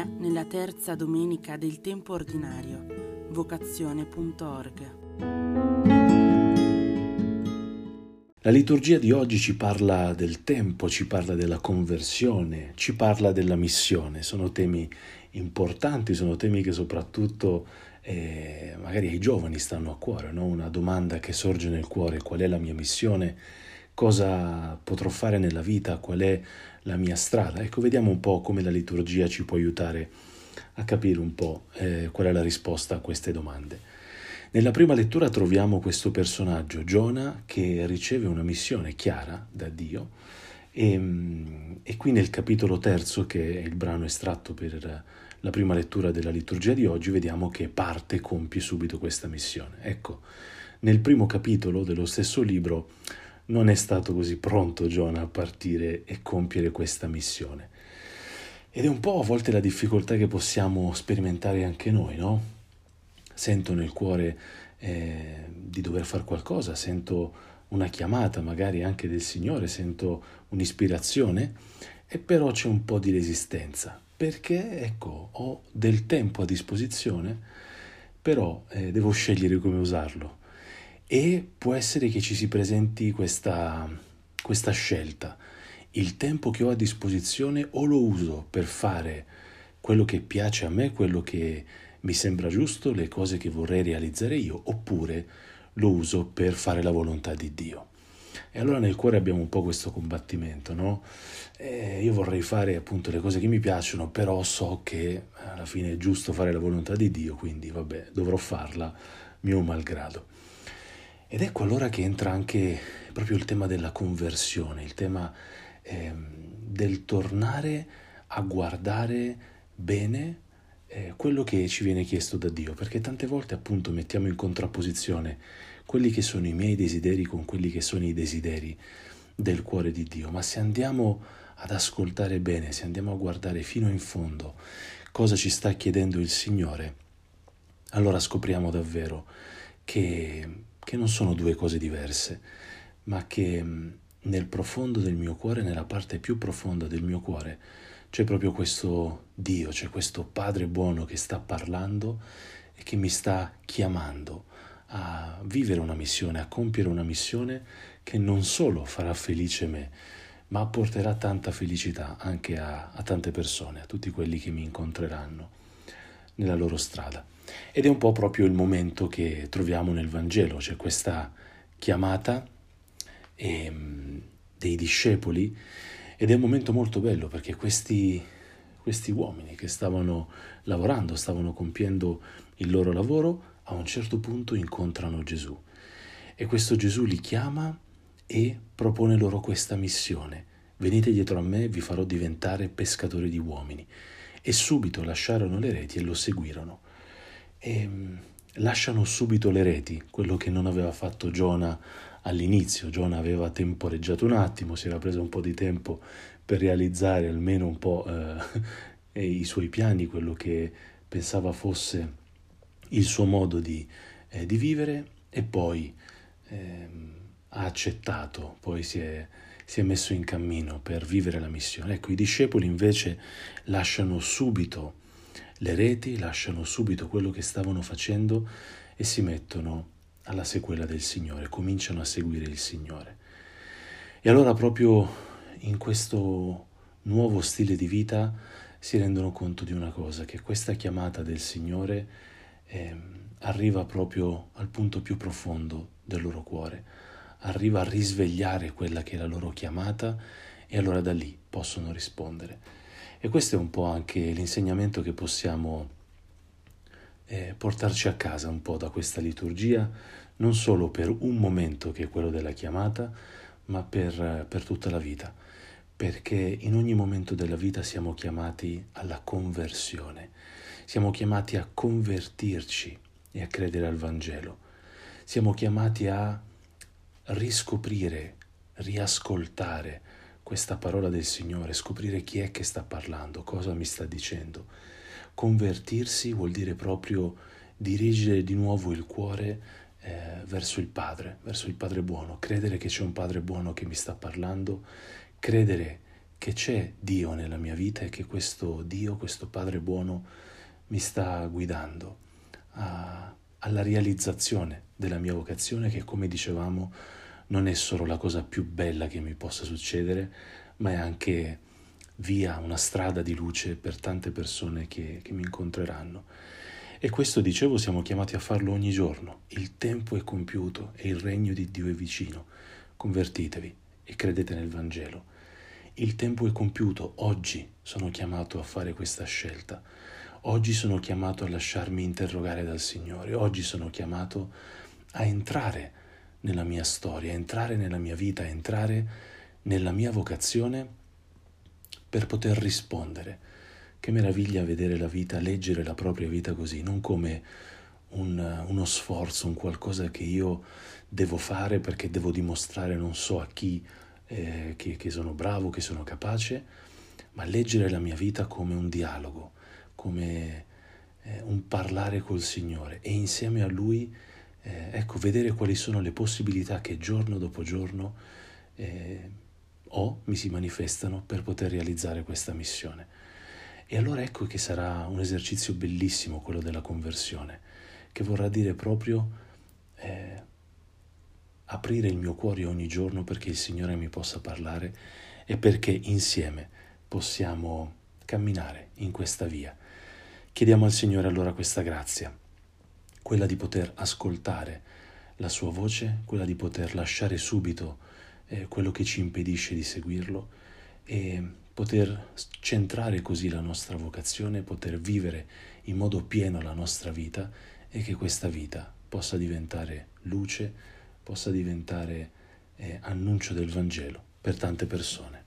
liturgia nella terza domenica del tempo ordinario. Vocazione.org. La liturgia di oggi ci parla del tempo, ci parla della conversione, ci parla della missione. Sono temi importanti, sono temi che soprattutto eh, magari ai giovani stanno a cuore, no? una domanda che sorge nel cuore, qual è la mia missione, cosa potrò fare nella vita, qual è la mia strada. Ecco, vediamo un po' come la liturgia ci può aiutare a capire un po' eh, qual è la risposta a queste domande. Nella prima lettura troviamo questo personaggio, Giona, che riceve una missione chiara da Dio e, mm, e qui nel capitolo terzo, che è il brano estratto per la prima lettura della liturgia di oggi, vediamo che parte e compie subito questa missione. Ecco, nel primo capitolo dello stesso libro non è stato così pronto Giona a partire e compiere questa missione. Ed è un po' a volte la difficoltà che possiamo sperimentare anche noi, no? Sento nel cuore eh, di dover fare qualcosa, sento una chiamata magari anche del Signore, sento un'ispirazione, e però c'è un po' di resistenza, perché ecco, ho del tempo a disposizione, però eh, devo scegliere come usarlo e può essere che ci si presenti questa, questa scelta. Il tempo che ho a disposizione o lo uso per fare quello che piace a me, quello che mi sembra giusto, le cose che vorrei realizzare io, oppure lo uso per fare la volontà di Dio. E allora nel cuore abbiamo un po' questo combattimento, no? Eh, io vorrei fare appunto le cose che mi piacciono, però so che alla fine è giusto fare la volontà di Dio, quindi vabbè, dovrò farla mio malgrado. Ed ecco allora che entra anche proprio il tema della conversione, il tema eh, del tornare a guardare bene eh, quello che ci viene chiesto da Dio, perché tante volte appunto mettiamo in contrapposizione quelli che sono i miei desideri con quelli che sono i desideri del cuore di Dio, ma se andiamo ad ascoltare bene, se andiamo a guardare fino in fondo cosa ci sta chiedendo il Signore, allora scopriamo davvero che che non sono due cose diverse, ma che mm, nel profondo del mio cuore, nella parte più profonda del mio cuore, c'è proprio questo Dio, c'è questo Padre buono che sta parlando e che mi sta chiamando a vivere una missione, a compiere una missione che non solo farà felice me, ma porterà tanta felicità anche a, a tante persone, a tutti quelli che mi incontreranno nella loro strada. Ed è un po' proprio il momento che troviamo nel Vangelo, c'è questa chiamata eh, dei discepoli ed è un momento molto bello perché questi, questi uomini che stavano lavorando, stavano compiendo il loro lavoro, a un certo punto incontrano Gesù e questo Gesù li chiama e propone loro questa missione. Venite dietro a me, vi farò diventare pescatori di uomini. E subito lasciarono le reti e lo seguirono e mm, lasciano subito le reti, quello che non aveva fatto Giona all'inizio. Giona aveva temporeggiato un attimo, si era preso un po' di tempo per realizzare almeno un po' eh, i suoi piani, quello che pensava fosse il suo modo di, eh, di vivere e poi eh, ha accettato, poi si è, si è messo in cammino per vivere la missione. Ecco, i discepoli invece lasciano subito le reti, lasciano subito quello che stavano facendo e si mettono alla sequela del Signore, cominciano a seguire il Signore. E allora proprio in questo nuovo stile di vita si rendono conto di una cosa, che questa chiamata del Signore eh, arriva proprio al punto più profondo del loro cuore, arriva a risvegliare quella che è la loro chiamata e allora da lì possono rispondere. E questo è un po' anche l'insegnamento che possiamo eh, portarci a casa un po' da questa liturgia, non solo per un momento che è quello della chiamata, ma per, per tutta la vita, perché in ogni momento della vita siamo chiamati alla conversione, siamo chiamati a convertirci e a credere al Vangelo, siamo chiamati a riscoprire, riascoltare, questa parola del Signore, scoprire chi è che sta parlando, cosa mi sta dicendo. Convertirsi vuol dire proprio dirigere di nuovo il cuore eh, verso il Padre, verso il Padre buono, credere che c'è un Padre buono che mi sta parlando, credere che c'è Dio nella mia vita e che questo Dio, questo Padre buono, mi sta guidando a, alla realizzazione della mia vocazione che, come dicevamo, non è solo la cosa più bella che mi possa succedere, ma è anche via, una strada di luce per tante persone che, che mi incontreranno. E questo, dicevo, siamo chiamati a farlo ogni giorno. Il tempo è compiuto e il regno di Dio è vicino. Convertitevi e credete nel Vangelo. Il tempo è compiuto, oggi sono chiamato a fare questa scelta. Oggi sono chiamato a lasciarmi interrogare dal Signore. Oggi sono chiamato a entrare nella mia storia, entrare nella mia vita, entrare nella mia vocazione per poter rispondere. Che meraviglia vedere la vita, leggere la propria vita così, non come un, uno sforzo, un qualcosa che io devo fare perché devo dimostrare non so a chi eh, che, che sono bravo, che sono capace, ma leggere la mia vita come un dialogo, come eh, un parlare col Signore e insieme a Lui, eh, ecco, vedere quali sono le possibilità che giorno dopo giorno eh, ho, mi si manifestano per poter realizzare questa missione. E allora ecco che sarà un esercizio bellissimo quello della conversione, che vorrà dire proprio eh, aprire il mio cuore ogni giorno perché il Signore mi possa parlare e perché insieme possiamo camminare in questa via. Chiediamo al Signore allora questa grazia, quella di poter ascoltare la sua voce, quella di poter lasciare subito eh, quello che ci impedisce di seguirlo e poter centrare così la nostra vocazione, poter vivere in modo pieno la nostra vita e che questa vita possa diventare luce, possa diventare eh, annuncio del Vangelo per tante persone.